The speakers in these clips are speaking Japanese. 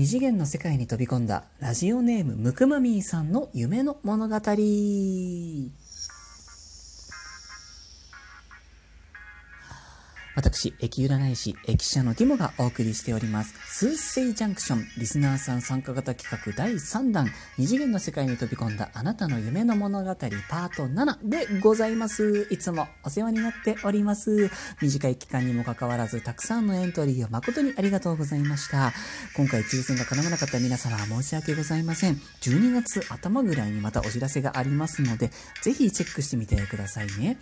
二次元の世界に飛び込んだラジオネームムクマミーさんの夢の物語。私、駅占い師、駅舎のティモがお送りしております。スーセイジャンクション、リスナーさん参加型企画第3弾、二次元の世界に飛び込んだあなたの夢の物語パート7でございます。いつもお世話になっております。短い期間にもかかわらず、たくさんのエントリーを誠にありがとうございました。今回抽選が叶わなかった皆様申し訳ございません。12月頭ぐらいにまたお知らせがありますので、ぜひチェックしてみてくださいね。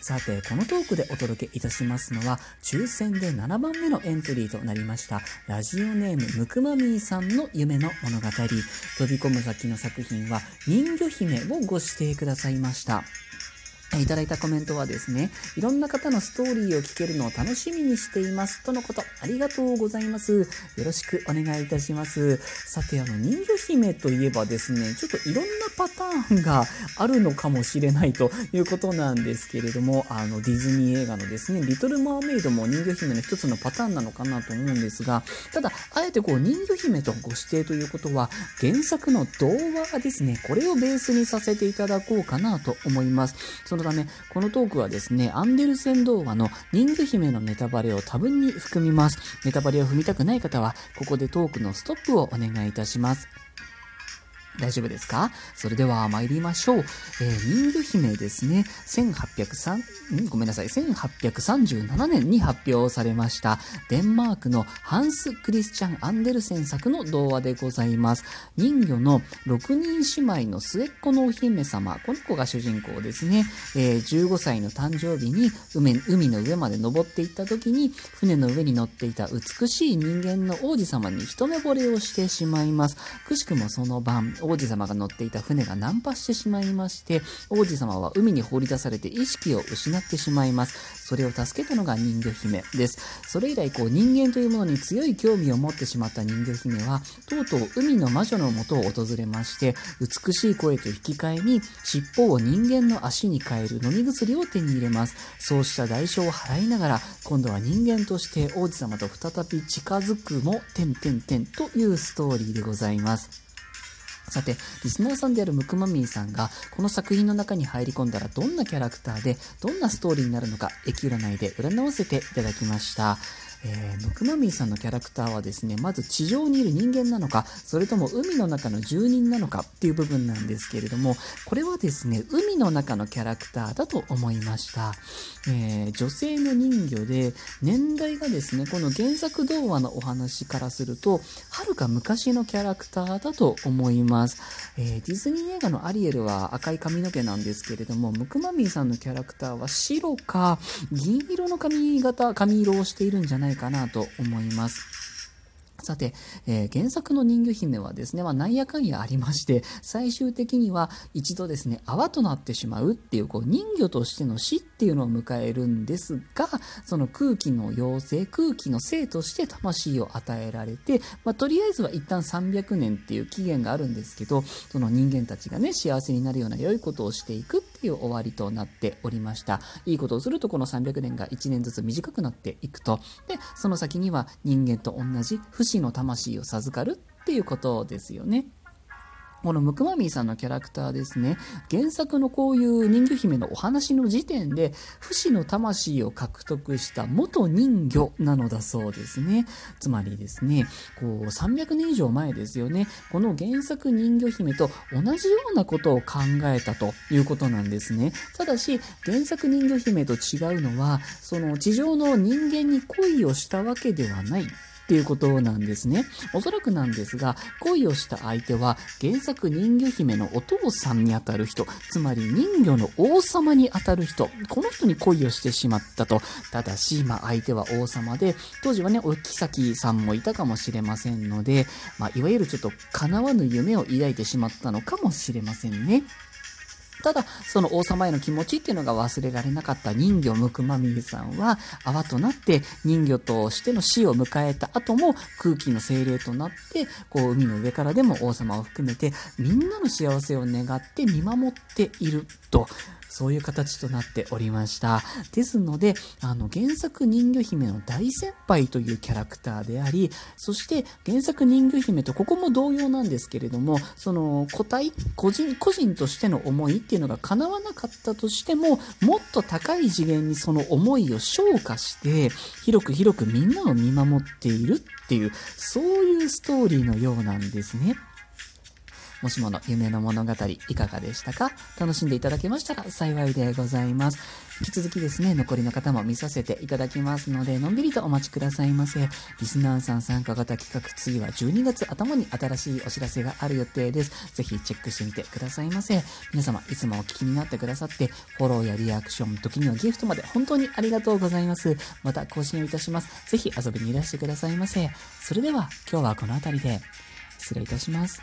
さて、このトークでお届けいたしますのは、抽選で7番目のエントリーとなりました、ラジオネームムクマミーさんの夢の物語。飛び込む先の作品は、人魚姫をご指定くださいました。いただいたコメントはですね、いろんな方のストーリーを聞けるのを楽しみにしています。とのこと。ありがとうございます。よろしくお願いいたします。さて、あの、人魚姫といえばですね、ちょっといろんなパターンがあるのかもしれないということなんですけれども、あの、ディズニー映画のですね、リトル・マーメイドも人魚姫の一つのパターンなのかなと思うんですが、ただ、あえてこう、人魚姫とご指定ということは、原作の童話ですね、これをベースにさせていただこうかなと思います。そのため、このトークはですね、アンデルセン童話の人魚姫のネタバレを多分に含みます。ネタバレを踏みたくない方は、ここでトークのストップをお願いいたします。大丈夫ですか？それでは参りましょう。えー、人魚姫ですね。1803、ん？ごめんなさい。1837年に発表されました、デンマークのハンス・クリスチャン・アンデルセン作の童話でございます。人魚の6人姉妹の末っ子のお姫様、この子が主人公ですね。えー、15歳の誕生日に海海の上まで登っていった時に、船の上に乗っていた美しい人間の王子様に一目惚れをしてしまいます。くしくもその晩、王子様が乗っていた船が難破してしまいまして、王子様は海に放り出されて意識を失ってしまいます。それを助けたのが人魚姫です。それ以来、こう人間というものに強い興味を持ってしまった人魚姫は、とうとう海の魔女のもとを訪れまして、美しい声と引き換えに、尻尾を人間の足に変える飲み薬を手に入れます。そうした代償を払いながら、今度は人間として王子様と再び近づくも、てんてんてんというストーリーでございます。さて、リスナーさんであるムクマミーさんが、この作品の中に入り込んだらどんなキャラクターで、どんなストーリーになるのか、駅占いで占わせていただきました。えー、ムクマミーさんのキャラクターはですね、まず地上にいる人間なのか、それとも海の中の住人なのかっていう部分なんですけれども、これはですね、海の中のキャラクターだと思いました。えー、女性の人魚で、年代がですね、この原作童話のお話からすると、はるか昔のキャラクターだと思います。えー、ディズニー映画のアリエルは赤い髪の毛なんですけれども、ムクマミーさんのキャラクターは白か銀色の髪型、髪色をしているんじゃないないかなと思います。さて、えー、原作の人魚姫はですね、まあ、なんやかんやありまして、最終的には一度ですね、泡となってしまうっていう、こう、人魚としての死っていうのを迎えるんですが、その空気の妖精、空気の生として魂を与えられて、まあ、とりあえずは一旦300年っていう期限があるんですけど、その人間たちがね、幸せになるような良いことをしていくっていう終わりとなっておりました。いいことをすると、この300年が1年ずつ短くなっていくと。で、その先には人間と同じ不死の魂を授かるっていうことですよね。このムクマミーさんのキャラクターですね、原作のこういう人魚姫のお話の時点で、不死の魂を獲得した元人魚なのだそうですね。つまりですね、こう、300年以上前ですよね、この原作人魚姫と同じようなことを考えたということなんですね。ただし、原作人魚姫と違うのは、その地上の人間に恋をしたわけではない。っていうことなんですね。おそらくなんですが、恋をした相手は原作人魚姫のお父さんにあたる人、つまり人魚の王様にあたる人、この人に恋をしてしまったと。ただし、まあ相手は王様で、当時はね、お妃さんもいたかもしれませんので、まあいわゆるちょっと叶わぬ夢を抱いてしまったのかもしれませんね。ただ、その王様への気持ちっていうのが忘れられなかった人魚むくまみさんは、泡となって人魚としての死を迎えた後も空気の精霊となって、こう海の上からでも王様を含めてみんなの幸せを願って見守っていると。そういう形となっておりました。ですので、あの、原作人魚姫の大先輩というキャラクターであり、そして原作人魚姫とここも同様なんですけれども、その個体、個人、個人としての思いっていうのが叶わなかったとしても、もっと高い次元にその思いを昇華して、広く広くみんなを見守っているっていう、そういうストーリーのようなんですね。もしもの夢の物語いかがでしたか？楽しんでいただけましたら幸いでございます。引き続きですね、残りの方も見させていただきますので、のんびりとお待ちくださいませ。リスナーさん参加型企画、次は12月頭に新しいお知らせがある予定です。ぜひチェックしてみてくださいませ。皆様、いつもお聞きになってくださって、フォローやリアクション、時にはギフトまで本当にありがとうございます。また更新をいたします。ぜひ遊びにいらしてくださいませ。それでは、今日はこの辺りで、失礼いたします。